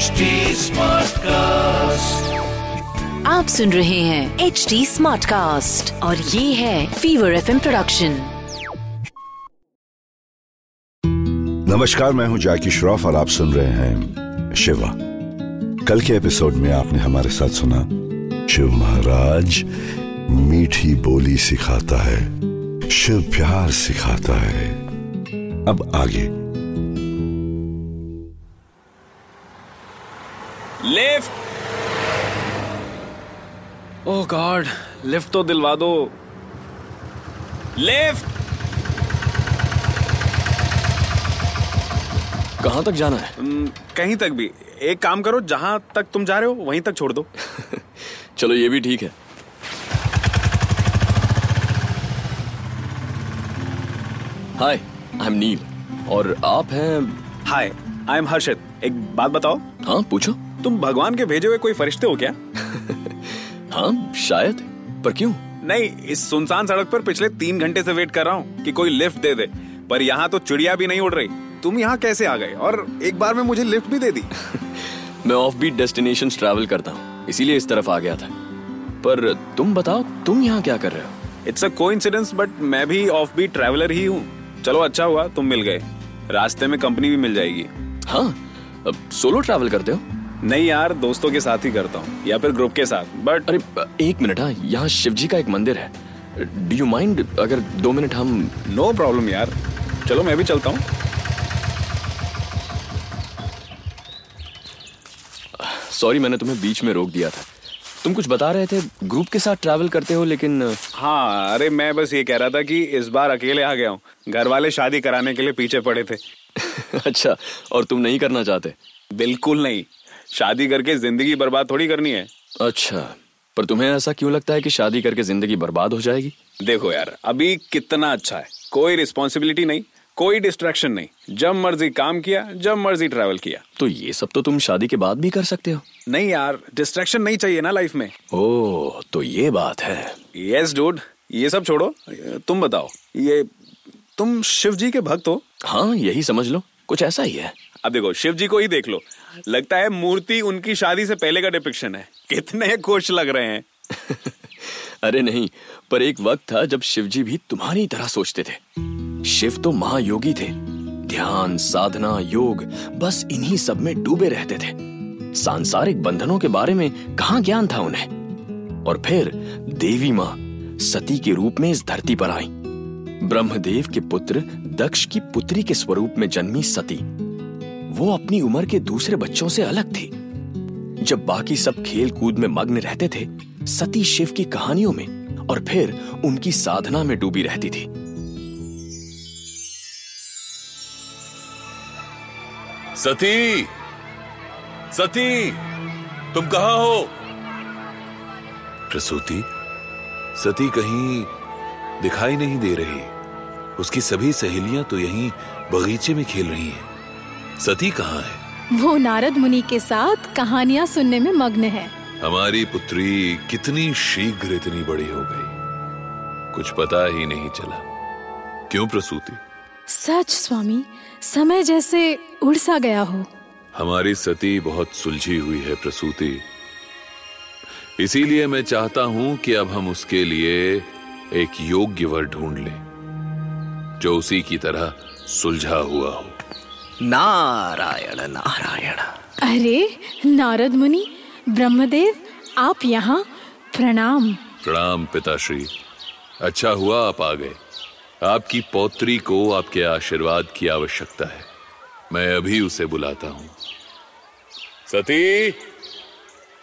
HD Smartcast. आप सुन रहे हैं एच डी स्मार्ट कास्ट और ये है फीवर एफ़ प्रोडक्शन नमस्कार मैं हूँ जाकी श्रॉफ और आप सुन रहे हैं शिवा। कल के एपिसोड में आपने हमारे साथ सुना शिव महाराज मीठी बोली सिखाता है शिव प्यार सिखाता है। अब आगे। लिफ्ट ओह गॉड लिफ्ट तो दिलवा दो। लिफ्ट कहाँ तक जाना है? कहीं तक भी। एक काम करो जहाँ तक तुम जा रहे हो वहीं तक छोड़ दो। चलो ये भी ठीक है। हाय आई एम नील और आप हैं हाय आई एम हर्षित एक बात बताओ। हाँ पूछो। तुम भगवान के भेजे हुए कोई फरिश्ते हो क्या? हाँ शायद पर क्यों? नहीं इस सुनसान सड़क पर पिछले तीन घंटे से वेट कर रहा हूँ कि कोई लिफ्ट दे दे पर यहाँ तो चिड़िया भी नहीं उड़ रही। तुम यहाँ कैसे आ गए? और एक बार में मुझे लिफ्ट भी दे दी। मैं ऑफ़ बीट डेस्टिनेशन ट्रैवल करता हूँ इसीलिए इस तरफ़ आ गया था। पर तुम बताओ तुम यहाँ क्या कर रहे हो? इट्स अ कोइंसिडेंस बट मैं भी ऑफ़ बीट ट्रैवलर ही हूँ। चलो अच्छा हुआ तुम मिल गए। रास्ते में कंपनी भी मिल जाएगी। हाँ सोलो ट्रैवल करते हो? नहीं यार दोस्तों के साथ ही करता हूँ या फिर ग्रुप के साथ बट अरे एक मिनट हाँ यहाँ शिव जी का एक मंदिर है। डू यू माइंड अगर दो मिनट हम नो no प्रॉब्लम यार। चलो मैं भी चलता हूँ। सॉरी मैंने तुम्हें बीच में रोक दिया था। तुम कुछ बता रहे थे ग्रुप के साथ ट्रैवल करते हो लेकिन हाँ अरे मैं बस ये कह रहा था कि इस बार अकेले आ गया हूँ। घर वाले शादी कराने के लिए पीछे पड़े थे। अच्छा और तुम नहीं करना चाहते? बिल्कुल नहीं। शादी करके ज़िंदगी बर्बाद थोड़ी करनी है। अच्छा पर तुम्हें ऐसा क्यों लगता है कि शादी करके ज़िंदगी बर्बाद हो जाएगी? देखो यार अभी कितना अच्छा है। कोई रिस्पॉन्सिबिलिटी नहीं कोई डिस्ट्रैक्शन नहीं। जब मर्ज़ी काम किया जब मर्ज़ी ट्रैवल किया। तो ये सब तो तुम शादी के बाद भी कर सकते हो। नहीं यार डिस्ट्रैक्शन नहीं चाहिए ना लाइफ में। ओह तो ये बात है। यस डूड ये सब छोड़ो। तुम बताओ ये तुम शिव जी के भक्त हो? हाँ यही समझ लो। कुछ ऐसा ही है। अब देखो शिव जी को ही देख लो। लगता है मूर्ति उनकी शादी से पहले का डिपिक्शन है। कितने खुश लग रहे हैं। अरे नहीं पर एक वक्त था जब शिवजी भी तुम्हारी तरह सोचते थे। शिव तो महायोगी थे। ध्यान साधना योग बस इन्हीं सब में डूबे रहते थे। सांसारिक बंधनों के बारे में कहा ज्ञान था उन्हें? और फिर देवी माँ सती के रूप में इस धरती पर आई। ब्रह्मदेव के पुत्र दक्ष की पुत्री के स्वरूप में जन्मी सती। वो अपनी उम्र के दूसरे बच्चों से अलग थी। जब बाकी सब खेल कूद में मग्न रहते थे सती शिव की कहानियों में और फिर उनकी साधना में डूबी रहती थी। सती! सती! तुम कहा हो? प्रसूति सती कहीं दिखाई नहीं दे रही। उसकी सभी सहेलियाँ तो यहीं बगीचे में खेल रही हैं। सती कहाँ है? वो नारद मुनि के साथ कहानियाँ सुनने में मग्न है। हमारी पुत्री कितनी शीघ्र इतनी बड़ी हो गई। कुछ पता ही नहीं चला। क्यों प्रसूति? सच स्वामी समय जैसे उड़ सा गया हो। हमारी सती बहुत सुलझी हुई है प्रसूति। इसीलिए मैं चाहता हूँ कि अब हम उसके लिए एक योग्य वर ढूंढ लें। जो उसी की तरह सुलझा हुआ हो। नारायण नारायण। अरे नारद मुनि ब्रह्मदेव आप यहाँ? प्रणाम। प्रणाम पिताश्री। अच्छा हुआ आप आ गए। आपकी पौत्री को आपके आशीर्वाद की आवश्यकता है। मैं अभी उसे बुलाता हूँ। सती!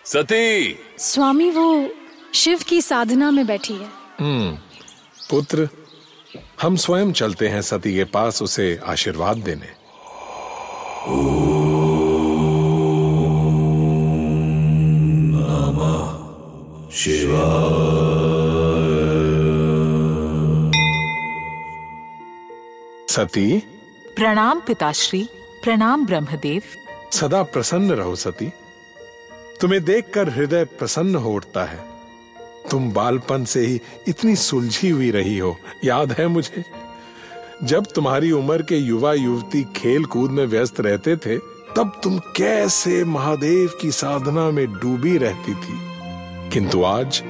सती! स्वामी वो शिव की साधना में बैठी है। पुत्र हम स्वयं चलते हैं सती के पास उसे आशीर्वाद देने। सती? प्रणाम पिताश्री प्रणाम ब्रह्मदेव। सदा प्रसन्न रहो सती। तुम्हें देखकर हृदय प्रसन्न हो उठता है। तुम बालपन से ही इतनी सुलझी हुई रही हो। याद है मुझे? जब तुम्हारी उम्र के युवा युवती खेल कूद में व्यस्त रहते थे, तब तुम कैसे महादेव की साधना में डूबी रहती थी। किंतु आज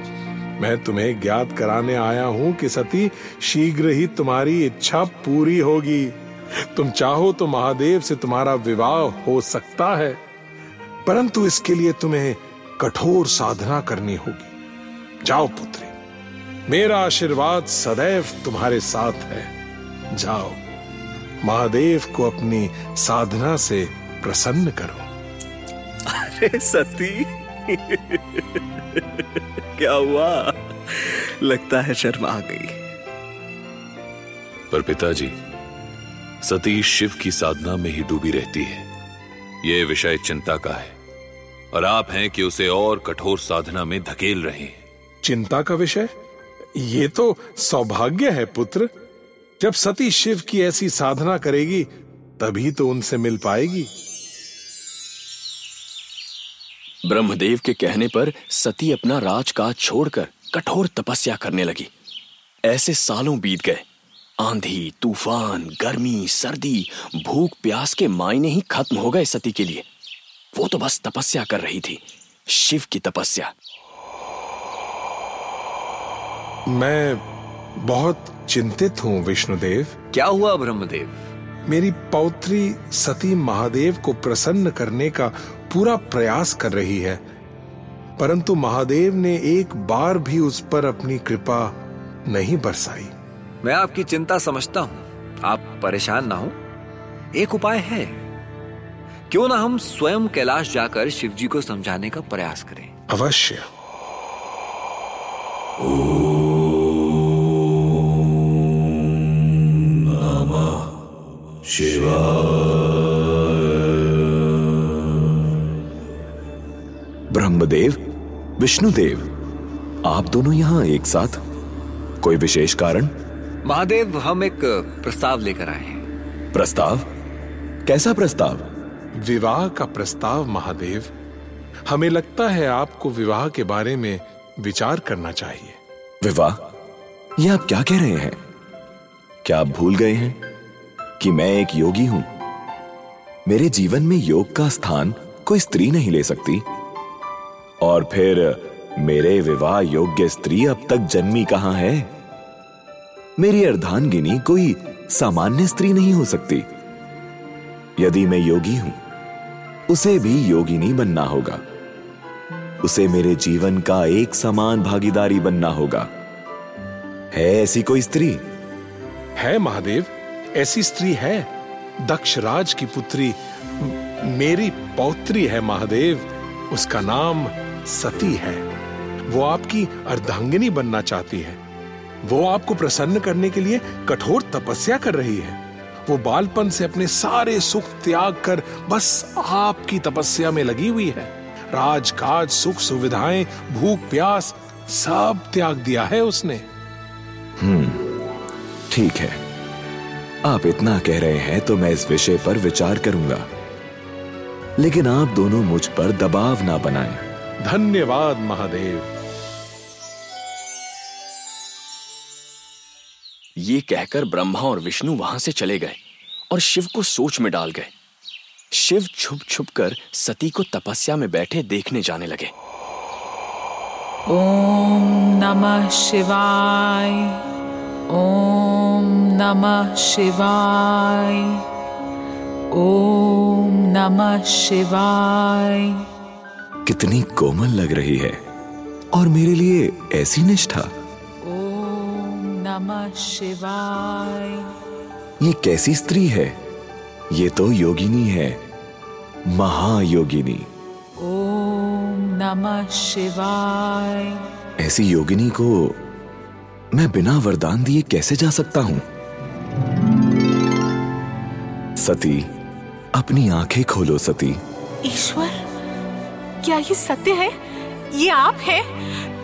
मैं तुम्हें ज्ञात कराने आया हूँ कि सती, शीघ्र ही तुम्हारी इच्छा पूरी होगी। तुम चाहो तो महादेव से तुम्हारा विवाह हो सकता है, परंतु इसके लिए तुम्हें कठोर साधना करनी होगी। जाओ पुत्री मेरा आशीर्वाद सदैव तुम्हारे साथ है। जाओ महादेव को अपनी साधना से प्रसन्न करो। अरे सती क्या हुआ? लगता है शर्मा आ गई। पर पिताजी सती शिव की साधना में ही डूबी रहती है। यह विषय चिंता का है और आप हैं कि उसे और कठोर साधना में धकेल रहे हैं। चिंता का विषय? ये तो सौभाग्य है, पुत्र। जब सती शिव की ऐसी साधना करेगी, तभी तो उनसे मिल पाएगी। ब्रह्मदेव के कहने पर सती अपना राजकाज छोड़कर कठोर तपस्या करने लगी। ऐसे सालों बीत गए। आंधी, तूफ़ान, गर्मी, सर्दी, भूख, प्यास के मायने ही खत्म हो गए सती के लिए। वो तो बस तपस्या कर रही थी। शिव की तपस्या। मैं बहुत चिंतित हूँ विष्णुदेव। क्या हुआ ब्रह्मदेव? मेरी पौत्री सती महादेव को प्रसन्न करने का पूरा प्रयास कर रही है परंतु महादेव ने एक बार भी उस पर अपनी कृपा नहीं बरसाई। मैं आपकी चिंता समझता हूँ। आप परेशान ना हो। एक उपाय है। क्यों ना हम स्वयं कैलाश जाकर शिव जी को समझाने का प्रयास करें। अवश्य। ब्रह्मदेव विष्णुदेव आप दोनों यहाँ एक साथ? कोई विशेष कारण? महादेव हम एक प्रस्ताव लेकर आए हैं। प्रस्ताव? कैसा प्रस्ताव? विवाह का प्रस्ताव महादेव। हमें लगता है आपको विवाह के बारे में विचार करना चाहिए। विवाह? ये आप क्या कह रहे हैं? क्या आप भूल गए हैं? कि मैं एक योगी हूँ। मेरे जीवन में योग का स्थान कोई स्त्री नहीं ले सकती। और फिर, मेरे विवाह योग्य स्त्री अब तक जन्मी कहाँ है? मेरी अर्धांगिनी कोई सामान्य स्त्री नहीं हो सकती। यदि मैं योगी हूँ, उसे भी योगिनी बनना होगा। उसे मेरे जीवन का एक समान भागीदारी बनना होगा। है ऐसी कोई स्त्री? है महादेव ऐसी स्त्री है दक्ष राज की पुत्री मेरी पौत्री है महादेव, उसका नाम सती है। वो आपकी अर्धांगिनी बनना चाहती है। वो आपको प्रसन्न करने के लिए कठोर तपस्या कर रही है। वो बालपन से अपने सारे सुख त्याग कर बस आपकी तपस्या में लगी हुई है। राजकाज, सुख सुविधाएँ, भूख, प्यास, सब त्याग दिया है उसने। हम्म ठीक है। आप इतना कह रहे हैं तो मैं इस विषय पर विचार करूँगा। लेकिन आप दोनों मुझ पर दबाव ना बनाएँ। धन्यवाद महादेव। ये कहकर ब्रह्मा और विष्णु वहाँ से चले गए और शिव को सोच में डाल गए। शिव छुप छुप कर सती को तपस्या में बैठे देखने जाने लगे। ओम नमः शिवाय ॐ नमः शिवाय। ॐ नमः शिवाय। कितनी कोमल लग रही है। और मेरे लिए ऐसी निष्ठा। ओम नमः शिवाय। ये कैसी स्त्री है? ये तो योगिनी है। महायोगिनी। ओम नमः शिवाय। ऐसी योगिनी को मैं बिना वरदान दिए कैसे जा सकता हूँ? सती अपनी आँखें खोलो सती। ईश्वर क्या ये सत्य है? ये आप हैं?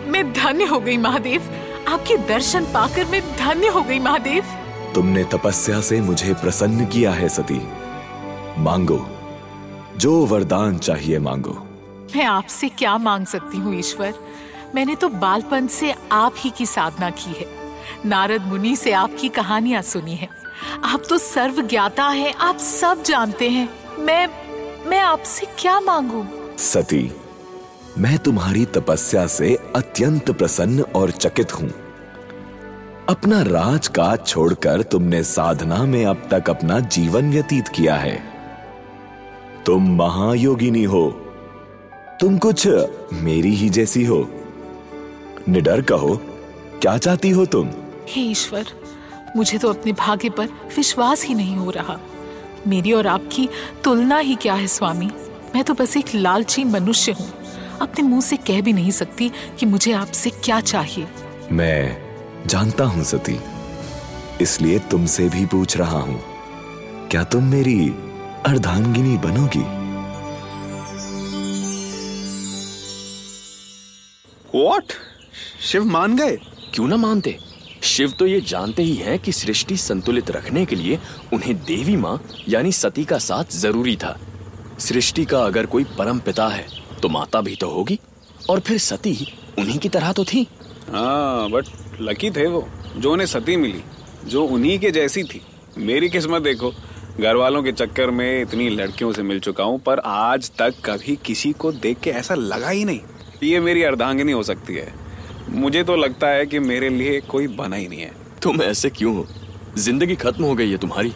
मैं धन्य हो गई महादेव। आपके दर्शन पाकर मैं धन्य हो गई महादेव। तुमने तपस्या से मुझे प्रसन्न किया है सती। मांगो जो वरदान चाहिए मांगो। मैं आपसे क्या मांग सकती हूँ ईश्वर? मैंने तो बालपन से आप ही की साधना की है। नारद मुनि से आपकी कहानियाँ सुनी है। आप तो सर्व ज्ञाता है आप सब जानते हैं। मैं मैं आपसे क्या मांगू? सती मैं तुम्हारी तपस्या से अत्यंत प्रसन्न और चकित हूँ। अपना राजकाज छोड़कर तुमने साधना में अब तक अपना जीवन व्यतीत किया है। तुम महायोगिनी हो। तुम कुछ मेरी ही जैसी हो। निडर कहो क्या चाहती हो तुम? हे ईश्वर मुझे तो अपने भाग्य पर विश्वास ही नहीं हो रहा। मेरी और आपकी तुलना ही क्या है स्वामी? मैं तो बस एक लालची मनुष्य हूँ। अपने मुँह से कह भी नहीं सकती कि मुझे आपसे क्या चाहिए। मैं जानता हूँ सती इसलिए तुमसे भी पूछ रहा हूँ क्या तुम मेरी अर्धांगिनी बनोगी? वॉट शिव मान गए? क्यों ना मानते? शिव तो ये जानते ही हैं कि सृष्टि संतुलित रखने के लिए उन्हें देवी माँ, यानी सती का साथ ज़रूरी था। सृष्टि का अगर कोई परम पिता है तो माता भी तो होगी, और फिर सती उन्हीं की तरह तो थी। हाँ बट लकी थे वो, जो उन्हें सती मिली, जो उन्हीं के जैसी थी। मेरी किस्मत देखो घर वालों के चक्कर में इतनी लड़कियों से मिल चुका हूँ, पर आज तक कभी किसी को देख के ऐसा लगा ही नहीं। ये मेरी अर्धांगिनी हो सकती है। मुझे तो लगता है कि मेरे लिए कोई बना ही नहीं है। तुम ऐसे क्यों हो? ज़िंदगी खत्म हो गई है तुम्हारी।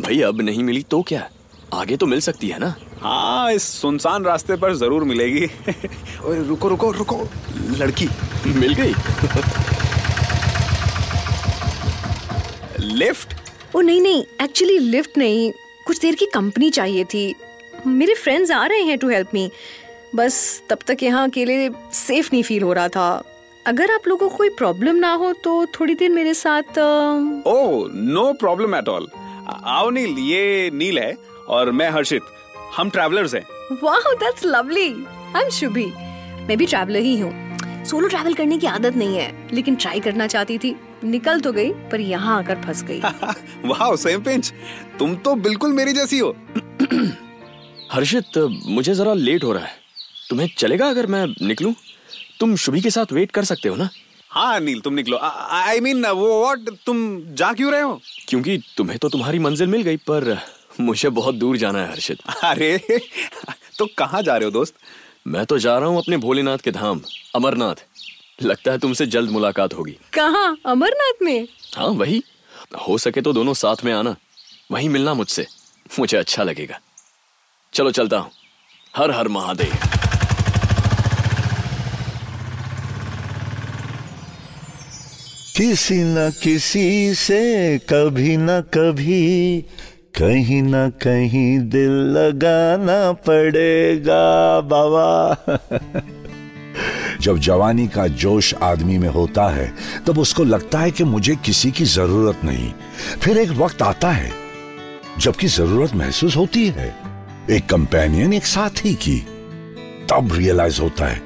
भाई अब नहीं मिली तो क्या? आगे तो मिल सकती है ना? हाँ इस सुनसान रास्ते पर ज़रूर मिलेगी। ओए रुको रुको रुको। लड़की। मिल गई। लिफ्ट? ओ नहीं नहीं एक्चुअली लिफ्ट नहीं। कुछ देर की कंपनी चाहिए थी। मेरे फ्रेंड्स आ रहे हैं टू हेल्प मी बस तब तक यहाँ अकेले सेफ़ नहीं फील हो रहा था। अगर आप लोगों को कोई प्रॉब्लम ना हो तो थोड़ी देर मेरे साथ oh no problem at all आओ नील ये नील है और मैं हर्षित. हम ट्रैवलर्स हैं. वाह that's lovely I am Shubhi मैं भी ट्रैवलर ही हूँ. सोलो ट्रैवल करने की आदत नहीं है लेकिन ट्राई करना चाहती थी. निकल तो गई पर यहाँ आकर फंस गई. वाह सेम पिंच तुम तो बिल्कुल मेरी जैसी हो. हर्षित मुझे जरा लेट हो रहा है. तुम्हें चलेगा अगर मैं निकलूं? तुम शुभी के साथ वेट कर सकते हो ना? हाँ नील तुम निकलो। आई मीन mean, वो व्हाट तुम जा क्यों रहे हो? क्योंकि तुम्हें तो तुम्हारी मंजिल मिल गई पर मुझे बहुत दूर जाना है हर्षित। अरे तो कहाँ जा रहे हो दोस्त? मैं तो जा रहा हूँ अपने भोलेनाथ के धाम अमरनाथ। लगता है तुमसे जल्द मुलाकात होगी। कहाँ? अमरनाथ में? हाँ वही। हो सके तो दोनों साथ में आना। वहीं मिलना मुझसे। मुझे अच्छा लगेगा। चलो चलता हूँ। हर हर महादेव। किसी न किसी से कभी न कभी कहीं न कहीं दिल लगाना पड़ेगा, बाबा। जब जवानी का जोश आदमी में होता है, तब उसको लगता है कि मुझे किसी की ज़रूरत नहीं। फिर एक वक्त आता है, जबकि ज़रूरत महसूस होती है। एक कंपेनियन एक साथी की, तब रियलाइज़ होता है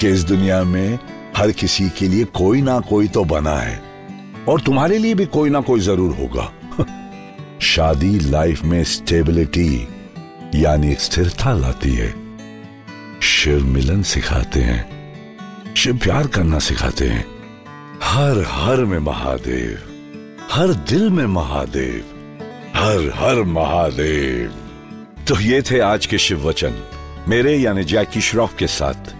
कि इस दुनिया में हर किसी के लिए कोई ना कोई तो बना है। और तुम्हारे लिए भी कोई ना कोई ज़रूर होगा। शादी लाइफ में स्टेबिलिटी यानी स्थिरता लाती है। शिव मिलन सिखाते हैं शिव प्यार करना सिखाते हैं। हर हर में महादेव, हर दिल में महादेव, हर हर महादेव। तो ये थे आज के शिव वचन। मेरे यानी जैकी श्रॉफ के साथ।